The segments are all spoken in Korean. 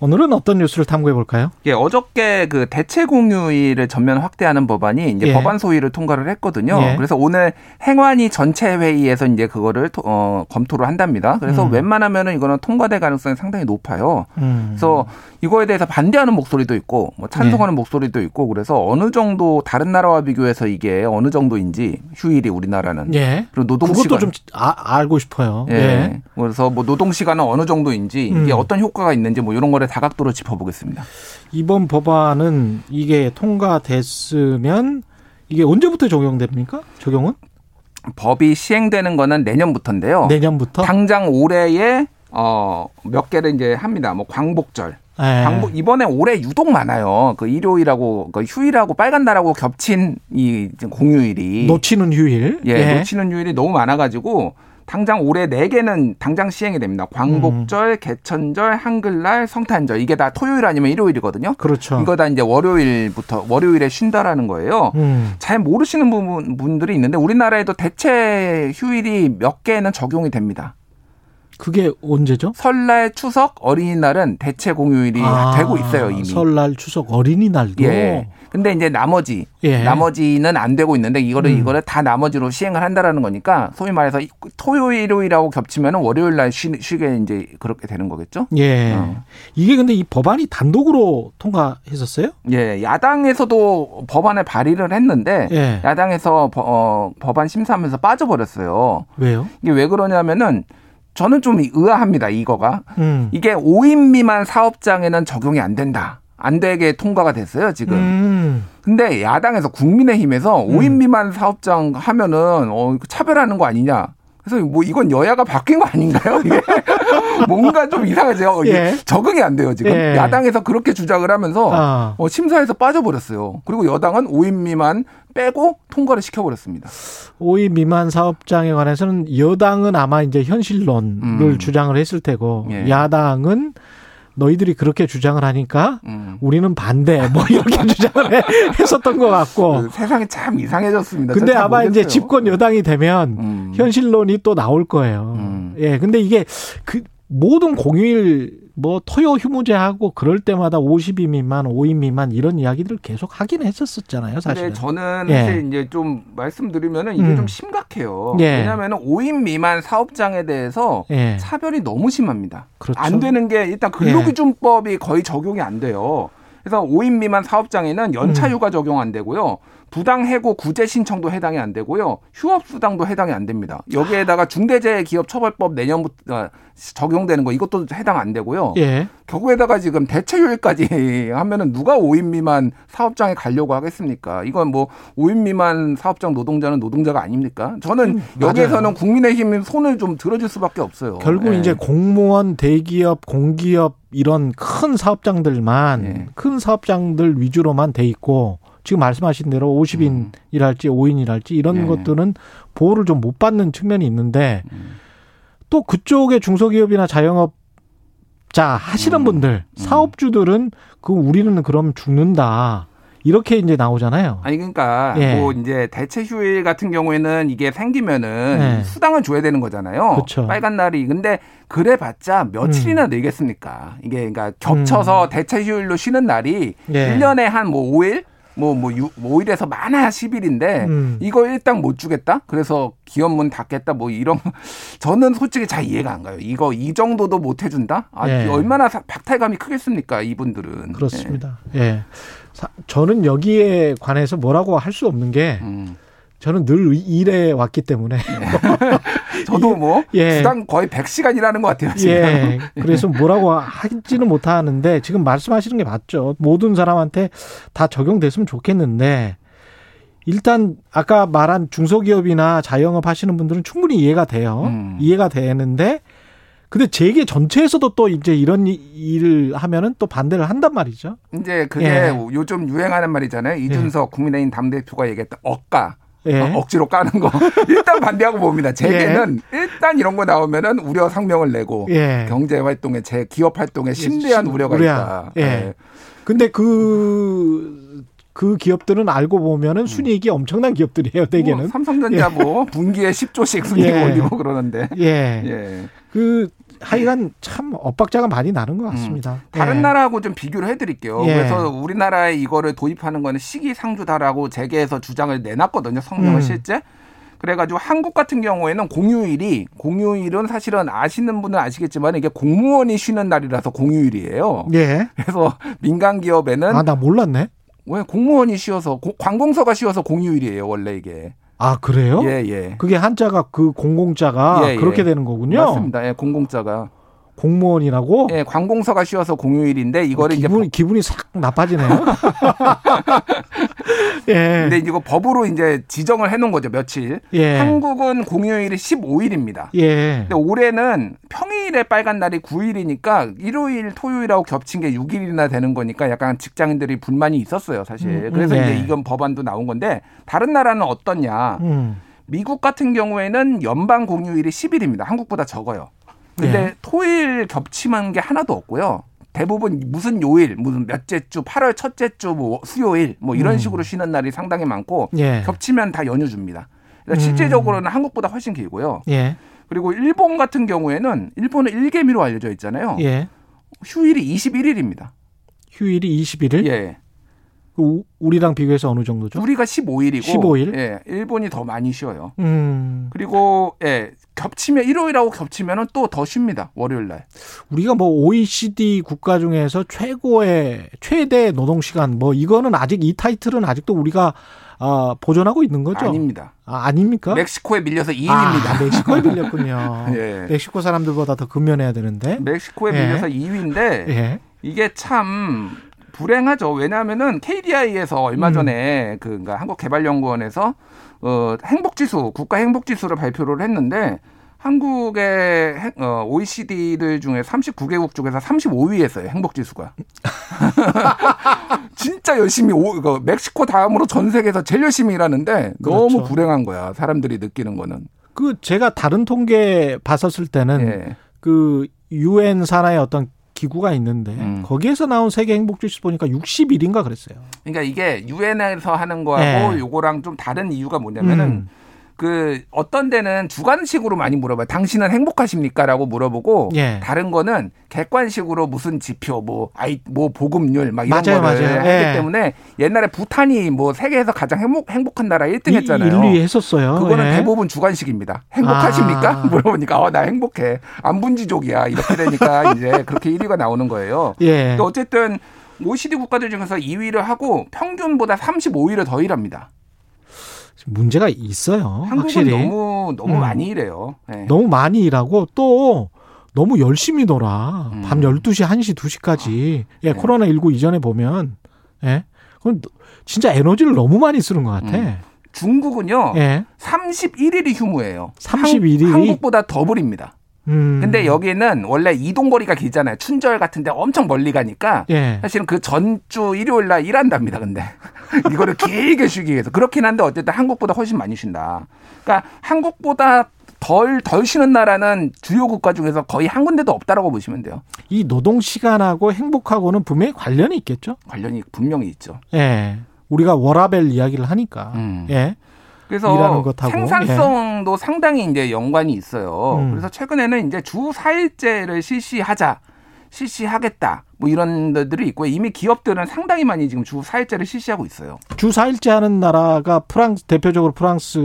오늘은 어떤 뉴스를 탐구해 볼까요? 예, 어저께 그 대체 공유일을 전면 확대하는 법안이 이제 예. 법안 소위를 통과를 했거든요. 예. 그래서 오늘 행안위 전체 회의에서 이제 그거를 토- 어, 검토를 한답니다. 그래서 음. 웬만하면은 이거는 통과될 가능성이 상당히 높아요. 음. 그래서 이거에 대해서 반대하는 목소리도 있고 뭐 찬성하는 목소리도 있고 그래서 어느 정도 다른 나라와 비교해서 이게 어느 정도인지 휴일이 우리나라는 예. 그리고 노동 그것도 시간 좀 아, 알고 싶어요. 예. 예. 그래서 뭐 노동 시간은 어느 정도인지 이게 음. 어떤 효과가 있는지 뭐 이런 거를 다각도로 짚어보겠습니다. 이번 법안은 이게 통과됐으면 이게 언제부터 적용됩니까? 적용은? 법이 시행되는 거는 내년부터인데요. 내년부터? 당장 올해에 어몇 개를 이제 합니다. 뭐 광복절. 예. 광복 이번에 올해 유독 많아요. 그 일요일하고 그 휴일하고 빨간 날하고 겹친 이 공휴일이 놓치는 휴일. 예, 놓치는 휴일이 너무 많아가지고 당장 올해 네 개는 당장 시행이 됩니다. 광복절, 음. 개천절, 한글날, 성탄절 이게 다 토요일 아니면 일요일이거든요. 그렇죠. 이거 다 이제 월요일부터 월요일에 쉰다라는 거예요. 음. 잘 모르시는 부분, 분들이 있는데 우리나라에도 대체 휴일이 몇 개는 적용이 됩니다. 그게 언제죠? 설날, 추석, 어린이날은 대체 공휴일이 아, 되고 있어요 이미. 설날, 추석, 어린이날도. 예. 근데 이제 나머지 예. 나머지는 안 되고 있는데 이거를 음. 이거를 다 나머지로 시행을 한다라는 거니까 소위 말해서 토요일 일요일하고 겹치면 월요일 날 쉬, 쉬게 이제 그렇게 되는 거겠죠? 예. 어. 이게 근데 이 법안이 단독으로 통과했었어요? 예, 야당에서도 법안을 발의를 했는데 예. 야당에서 버- 어, 법안 심사하면서 빠져버렸어요. 왜요? 이게 왜 그러냐면은 저는 좀 의아합니다. 이거가 음. 이게 5인 미만 사업장에는 적용이 안 된다. 안 되게 통과가 됐어요 지금. 음. 근데 야당에서 국민의힘에서 5인 미만 사업장 하면은 어 차별하는 거 아니냐. 그래서 뭐 이건 여야가 바뀐 거 아닌가요? 이게 뭔가 좀 이상하죠. 이게 예. 적응이 안 돼요 지금. 예. 야당에서 그렇게 주장을 하면서 아. 어, 심사에서 빠져버렸어요. 그리고 여당은 5인 미만 빼고 통과를 시켜버렸습니다. 5인 미만 사업장에 관해서는 여당은 아마 이제 현실론을 음. 주장을 했을 테고 예. 야당은 너희들이 그렇게 주장을 하니까 음. 우리는 반대 뭐 이렇게 주장을 해- 했었던 것 같고 그 세상이 참 이상해졌습니다. 근데 잘 아마 이제 모르겠어요. 집권 여당이 되면 음. 현실론이 또 나올 거예요. 음. 예. 근데 이게 그 모든 공휴일 뭐 토요 휴무제하고 그럴 때마다 50인 미만, 5인 미만 이런 이야기들을 계속 하긴 했었었잖아요, 사실은. 근데 저는 예. 사실 이제 좀 말씀드리면은 이게 음. 좀 심각해요. 예. 왜냐하면 5인 미만 사업장에 대해서 예. 차별이 너무 심합니다. 그렇죠. 안 되는 게 일단 근로기준법이 거의 적용이 안 돼요. 그래서 5인 미만 사업장에는 연차휴가 적용 안 되고요. 부당해고 구제 신청도 해당이 안 되고요. 휴업수당도 해당이 안 됩니다. 여기에다가 중대재해기업처벌법 내년부터 어, 적용되는 거 이것도 해당 안 되고요. 예. 거기에다가 지금 대체휴일까지 하면은 누가 5인 미만 사업장에 가려고 하겠습니까? 이건 뭐 5인 미만 사업장 노동자는 노동자가 아닙니까? 저는 여기에서는 맞아요. 국민의힘 손을 좀 들어줄 수밖에 없어요. 결국 예. 이제 공무원, 대기업, 공기업 이런 큰 사업장들만 예. 큰 사업장들 위주로만 돼 있고 지금 말씀하신 대로 50인이랄지 5인이랄지 이런 음. 예. 것들은 보호를 좀 못 받는 측면이 있는데 음. 또 그쪽에 중소기업이나 자영업 자 하시는 음. 분들 사업주들은 그 우리는 그럼 죽는다 이렇게 이제 나오잖아요. 아니 그러니까 예. 뭐 이제 대체 휴일 같은 경우에는 이게 생기면은 네. 수당을 줘야 되는 거잖아요. 그쵸. 빨간 날이 근데 그래봤자 며칠이나 음. 늘겠습니까? 이게 그러니까 겹쳐서 대체 휴일로 쉬는 날이 예. 일 1년에 한 뭐 5일 뭐, 뭐, 5일에서 많아야 10일인데, 음. 이거 일당 못 주겠다? 그래서 기업 문 닫겠다? 뭐 이런, 저는 솔직히 잘 이해가 안 가요. 이거 이 정도도 못 해준다? 아, 예. 얼마나 사- 박탈감이 크겠습니까? 이분들은. 그렇습니다. 예. 사- 저는 여기에 관해서 뭐라고 할 수 없는 게 예. 음. 저는 늘 일해 왔기 때문에 저도 뭐, 예. 주당 거의 100시간 일하는 것 같아요, 지금. 예. 그래서 뭐라고 하지는 못하는데 지금 말씀하시는 게 맞죠. 모든 사람한테 다 적용됐으면 좋겠는데 일단 아까 말한 중소기업이나 자영업 하시는 분들은 충분히 이해가 돼요. 음. 이해가 되는데 근데 재계 전체에서도 또 이제 이런 이- 일을 하면은 또 반대를 한단 말이죠. 이제 그게 예. 요즘 유행하는 말이잖아요. 이준석 국민의힘 당대표가 얘기했던 억가. 예. 어, 억지로 까는 거. 일단 반대하고 봅니다. 재계는 일단 이런 거 나오면은 우려 성명을 내고 예. 경제 활동에 제 기업 활동에 심대한 심- 우려가 우려한. 있다. 예. 예. 근데 그, 그 기업들은 알고 보면은 순이익이 엄청난 기업들이에요, 뭐 대개는. 삼성전자 뭐 분기에 10조씩 순위가 예. 올리고 그러는데. 예. 예. 그, 하여간 참 엇박자가 많이 나는 것 같습니다. 다른 예. 나라하고 좀 비교를 해드릴게요. 예. 그래서 우리나라에 이거를 도입하는 거는 시기상조다라고 재계에서 주장을 내놨거든요. 성명을 음. 실제. 그래가지고 한국 같은 경우에는 공휴일이 공휴일은 사실은 아시는 분은 아시겠지만 이게 공무원이 쉬는 날이라서 공휴일이에요. 예. 그래서 민간 기업에는 아, 나 몰랐네. 왜 공무원이 쉬어서 고- 관공서가 쉬어서 공휴일이에요 원래 이게. 아, 그래요? 예 예. 그게 한자가 그 공공자가 예, 예. 그렇게 되는 거군요. 맞습니다. 예, 공공자가. 공무원이라고? 예, 관공서가 쉬어서 공휴일인데 이거를 이제 기분이, 기분이 싹 나빠지네요. 예. 근데 이거 법으로 이제 지정을 해놓은 거죠 며칠. 예. 한국은 공휴일이 15일입니다. 예. 근데 올해는 평일에 빨간 날이 9일이니까 일요일, 토요일하고 겹친 게 6일이나 되는 거니까 약간 직장인들이 불만이 있었어요, 사실. 음, 그래서 네. 이제 이건 법안도 나온 건데 다른 나라는 어떻냐? 음. 미국 같은 경우에는 연방 공휴일이 10일입니다. 한국보다 적어요. 근데 네. 토일 겹치는 게 하나도 없고요. 대부분 무슨 요일, 무슨 몇째 주, 8월 첫째 주, 뭐 수요일, 뭐 이런 음. 식으로 쉬는 날이 상당히 많고 예. 겹치면 다 연휴 줍니다. 그러니까 음. 실제적으로는 한국보다 훨씬 길고요. 예. 그리고 일본 같은 경우에는 일본은 일개미로 알려져 있잖아요. 예. 휴일이 21일입니다. 휴일이 21일? 예. 그 우- 우리랑 비교해서 어느 정도죠? 우리가 15일이고 15일? 예. 일본이 더 많이 쉬어요. 음. 그리고 예. 겹치면 일요일하고 겹치면은 또 더 쉽니다. 월요일 날. 우리가 뭐 OECD 국가 중에서 최고의 최대 노동 시간 뭐 이거는 아직 이 타이틀은 아직도 우리가 아, 보존하고 있는 거죠? 아닙니다. 아, 아닙니까? 멕시코에 밀려서 2위입니다. 아, 멕시코에 밀렸군요. 예. 멕시코 사람들보다 더 근면해야 되는데. 멕시코에 예. 밀려서 2위인데 예. 이게 참 불행하죠. 왜냐하면은 KDI에서 얼마 음. 전에 그 그러니까 한국개발연구원에서 어 행복지수 국가 행복지수를 발표를 했는데 한국의 행- 어, OECD들 중에 39개국 중에서 35위였어요 행복지수가. 진짜 열심히 오, 그 멕시코 다음으로 전 세계에서 제일 열심히 일하는데 너무 그렇죠. 불행한 거야 사람들이 느끼는 거는. 그 제가 다른 통계 봤었을 때는 예. 그 유엔 산하의 어떤 기구가 있는데 음. 거기에서 나온 세계 행복 지수 보니까 61인가 그랬어요. 그러니까 이게 유엔에서 하는 거하고 예. 요거랑 좀 다른 이유가 뭐냐면은 음. 그 어떤 데는 주관식으로 많이 물어봐요. 당신은 행복하십니까라고 물어보고 예. 다른 거는 객관식으로 무슨 지표 뭐 아이 뭐 보급률 막 이런 맞아요, 거를 맞아요. 하기 예. 때문에 옛날에 부탄이 뭐 세계에서 가장 행복 행복한 나라 1등 했잖아요. 인류에 했었어요. 그거는 예. 대부분 주관식입니다. 행복하십니까? 아. 물어보니까 어, 나 행복해. 안분지족이야. 이렇게 되니까 이제 그렇게 1위가 나오는 거예요. 예. 근데 어쨌든 OECD 국가들 중에서 2위를 하고 평균보다 35일을 더 일합니다. 문제가 있어요. 한국은 확실히 너무 너무 음. 많이 일해요. 네. 너무 많이 일하고 또 너무 열심히 놀아. 음. 밤 12시, 1시, 2시까지. 예, 네. 코로나 19 이전에 보면 예. 그건 진짜 에너지를 너무 많이 쓰는 것 같아. 음. 중국은요. 예. 31일이 휴무예요. 31일이? 한, 한국보다 더블입니다. 음. 근데 여기는 원래 이동 거리가 길잖아요. 춘절 같은데 엄청 멀리 가니까 예. 사실은 그 전주 일요일 날 일한답니다. 근데 이거를 길게 쉬기 위해서 그렇긴 한데 어쨌든 한국보다 훨씬 많이 쉰다. 그러니까 한국보다 덜 덜 쉬는 나라는 주요 국가 중에서 거의 한 군데도 없다라고 보시면 돼요. 이 노동 시간하고 행복하고는 분명히 관련이 있겠죠. 관련이 분명히 있죠. 예. 우리가 워라벨 이야기를 하니까. 음. 예. 그래서 생산성도 상당히 이제 연관이 있어요. 음. 그래서 최근에는 이제 주 4일제를 실시하자. 실시하겠다. 뭐 이런 데들이 있고 이미 기업들은 상당히 많이 지금 주 4일제를 실시하고 있어요. 주 4일째 하는 나라가 프랑스 대표적으로 프랑스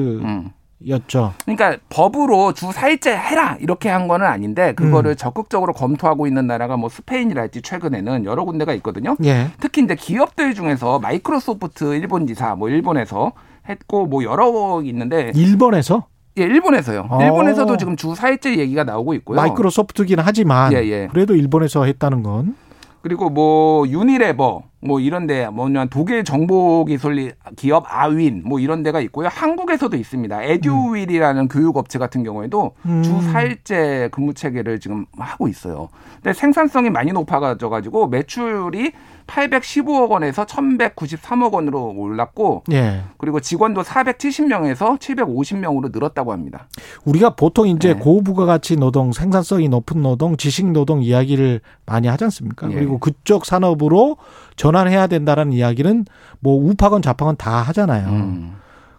였죠. 음. 그러니까 법으로 주 4일째 해라 이렇게 한 거는 아닌데 그거를 음. 적극적으로 검토하고 있는 나라가 뭐 스페인이랄지 최근에는 여러 군데가 있거든요. 예. 특히 이제 기업들 중에서 마이크로소프트 일본 지사 뭐 일본에서 했고 뭐 여러 있는데 일본에서 예, 일본에서요. 어. 일본에서도 지금 주 4일째 얘기가 나오고 있고요. 마이크로소프트긴 하지만 예, 예. 그래도 일본에서 했다는 건 그리고 뭐 유니레버 뭐 이런데 뭐냐 독일 정보 기술 기업 아윈 뭐 이런 데가 있고요. 한국에서도 있습니다. 에듀윌이라는 교육 업체 같은 경우에도 음. 주 4일째 근무 체계를 지금 하고 있어요. 근데 생산성이 많이 높아져 가지고 매출이 815억 원에서 1,193억 원으로 올랐고 예. 그리고 직원도 470명에서 750명으로 늘었다고 합니다. 우리가 보통 이제 네. 고부가가치 노동, 생산성이 높은 노동, 지식 노동 이야기를 많이 하지 않습니까? 예. 그리고 그쪽 산업으로 전환해야 된다라는 이야기는 뭐 우파건 좌파건 다 하잖아요. 음,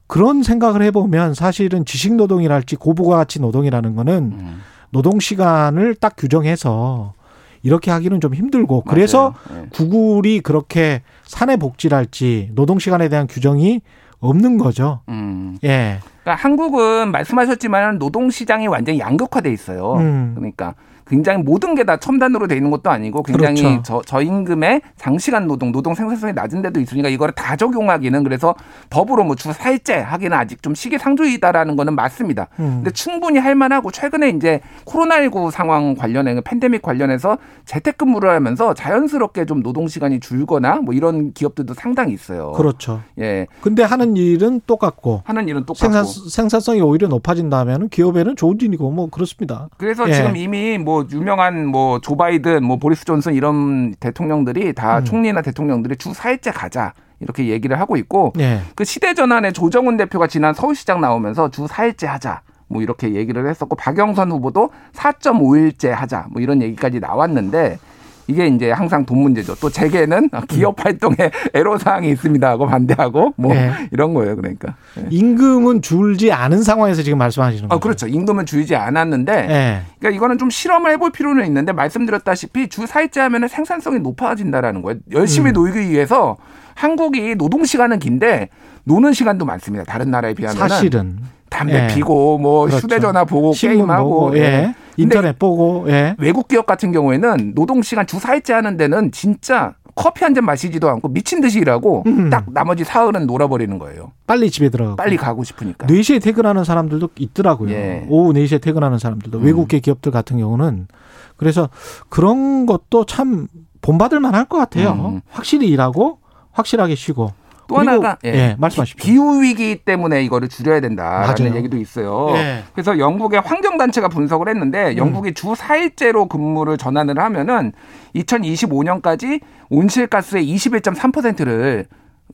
그런 생각을 해보면 사실은 지식 노동이랄지 고부가 가치 노동이라는 거는 음. 노동 시간을 딱 규정해서 이렇게 하기는 좀 힘들고 그래서. 예. 구글이 그렇게 사내 복지랄지 노동 시간에 대한 규정이 없는 거죠. 음. 예. 그러니까 한국은 말씀하셨지만 노동 시장이 완전히 양극화돼 있어요. 음. 그러니까 굉장히 모든 게 다 첨단으로 돼 있는 것도 아니고 굉장히 그렇죠. 저, 저임금의 장시간 노동, 노동 생산성이 낮은 데도 있으니까 이거를 다 적용하기는 그래서 법으로 뭐 주 4일째 하기는 아직 좀 시기상조이다라는 거는 맞습니다. 음. 근데 충분히 할 만하고 최근에 이제 코로나19 상황 관련해 팬데믹 관련해서 재택근무를 하면서 자연스럽게 좀 노동 시간이 줄거나 뭐 이런 기업들도 상당히 있어요. 그렇죠. 예. 근데 하는 일은 똑같고 하는 일은 똑같고 생산 생산성이 오히려 높아진다면 기업에는 좋은 일이고 뭐 그렇습니다. 그래서 예. 지금 이미 뭐 유명한 뭐 조 바이든, 뭐 보리스 존슨 이런 대통령들이 다 음. 총리나 대통령들이 주 4일째 가자 이렇게 얘기를 하고 있고 예. 그 시대 전환의 조정훈 대표가 지난 서울시장 나오면서 주 4일째 하자. 뭐 이렇게 얘기를 했었고 박영선 후보도 4.5일째 하자. 뭐 이런 얘기까지 나왔는데 이게 이제 항상 돈 문제죠. 또 재계는 기업 활동에 애로 사항이 있습니다 하고 반대하고 뭐 예. 이런 거예요. 그러니까. 예. 임금은 줄지 않은 상황에서 지금 말씀하시는 거죠. 아, 그렇죠. 임금은 줄이지 않았는데 예. 그러니까 이거는 좀 실험을 해볼 필요는 있는데 말씀드렸다시피 주 4일째 하면은 생산성이 높아진다라는 거예요. 열심히 음. 놀기 위해서 한국이 노동 시간은 긴데 노는 시간도 많습니다. 다른 나라에 비하면 사실은 담배 예. 피고 뭐 그렇죠. 휴대전화 보고 게임하고 보고 예. 인터넷 보고 예. 외국 기업 같은 경우에는 노동 시간 주 4일째 하는 데는 진짜 커피 한 잔 마시지도 않고 미친 듯이 일하고 음. 딱 나머지 사흘은 놀아버리는 거예요. 빨리 집에 들어가고 빨리 가고 싶으니까. 4시에 퇴근하는 사람들도 있더라고요. 예. 오후 4시에 퇴근하는 사람들도 음. 외국계 기업들 같은 경우는 그래서 그런 것도 참 본받을 만할 것 같아요. 음. 확실히 일하고 확실하게 쉬고 또 하나가 예, 말씀하십시오. 기후 위기 때문에 이거를 줄여야 된다라는 맞아요. 얘기도 있어요. 예. 그래서 영국의 환경 단체가 분석을 했는데 영국이 주 4일제로 근무를 전환을 하면은 2025년까지 온실가스의 21.3%를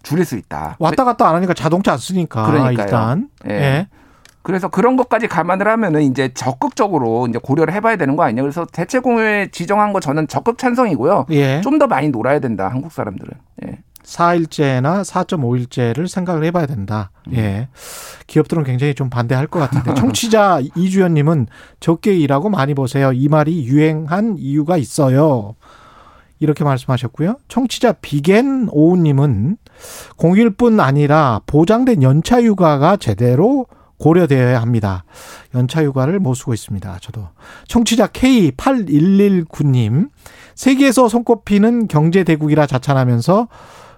줄일 수 있다. 왔다 갔다 안 하니까 자동차 안 쓰니까 그러니까요. 일단 예. 예. 그래서 그런 것까지 감안을 하면은 이제 적극적으로 이제 고려를 해봐야 되는 거 아니냐. 그래서 대체 공휴일 지정한 거 저는 적극 찬성이고요. 예. 좀더 많이 놀아야 된다. 한국 사람들은. 예. 4일제나 4.5일제를 생각을 해봐야 된다. 음. 예. 기업들은 굉장히 좀 반대할 것 같은데. 청취자 이주연님은 적게 일하고 많이 보세요. 이 말이 유행한 이유가 있어요. 이렇게 말씀하셨고요. 청취자 비겐 오우님은 공휴일뿐 아니라 보장된 연차 휴가가 제대로 고려되어야 합니다. 연차 휴가를 못 쓰고 있습니다. 저도. 청취자 K8119님, 세계에서 손꼽히는 경제 대국이라 자찬하면서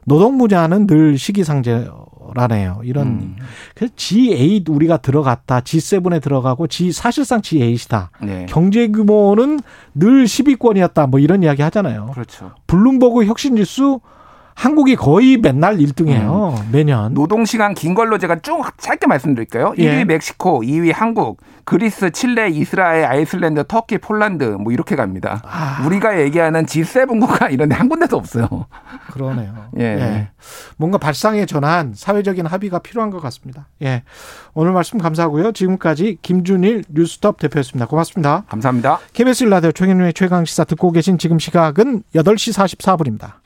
노동 분야는 늘 시기상조라네요. 이런 음. 그래서 G8 우리가 들어갔다. G7에 들어가고 G 사실상 G8이다. 네. 경제 규모는 늘 10위권이었다. 뭐 이런 이야기 하잖아요. 그렇죠. 블룸버그 혁신 지수 한국이 거의 맨날 1등이에요. 매년. 노동 시간 긴 걸로 제가 쭉 짧게 말씀드릴까요? 예. 1위 멕시코, 2위 한국, 그리스, 칠레, 이스라엘, 아이슬란드, 터키, 폴란드 뭐 이렇게 갑니다. 아. 우리가 얘기하는 G7 국가 이런 데 한 군데도 없어요. 그러네요. 예. 뭔가 발상의 전환, 사회적인 합의가 필요한 것 같습니다. 예. 오늘 말씀 감사하고요. 지금까지 김준일 뉴스톱 대표였습니다. 고맙습니다. 감사합니다. KBS 라디오 최경영의 최강 시사 듣고 계신 지금 시각은 8시 44분입니다.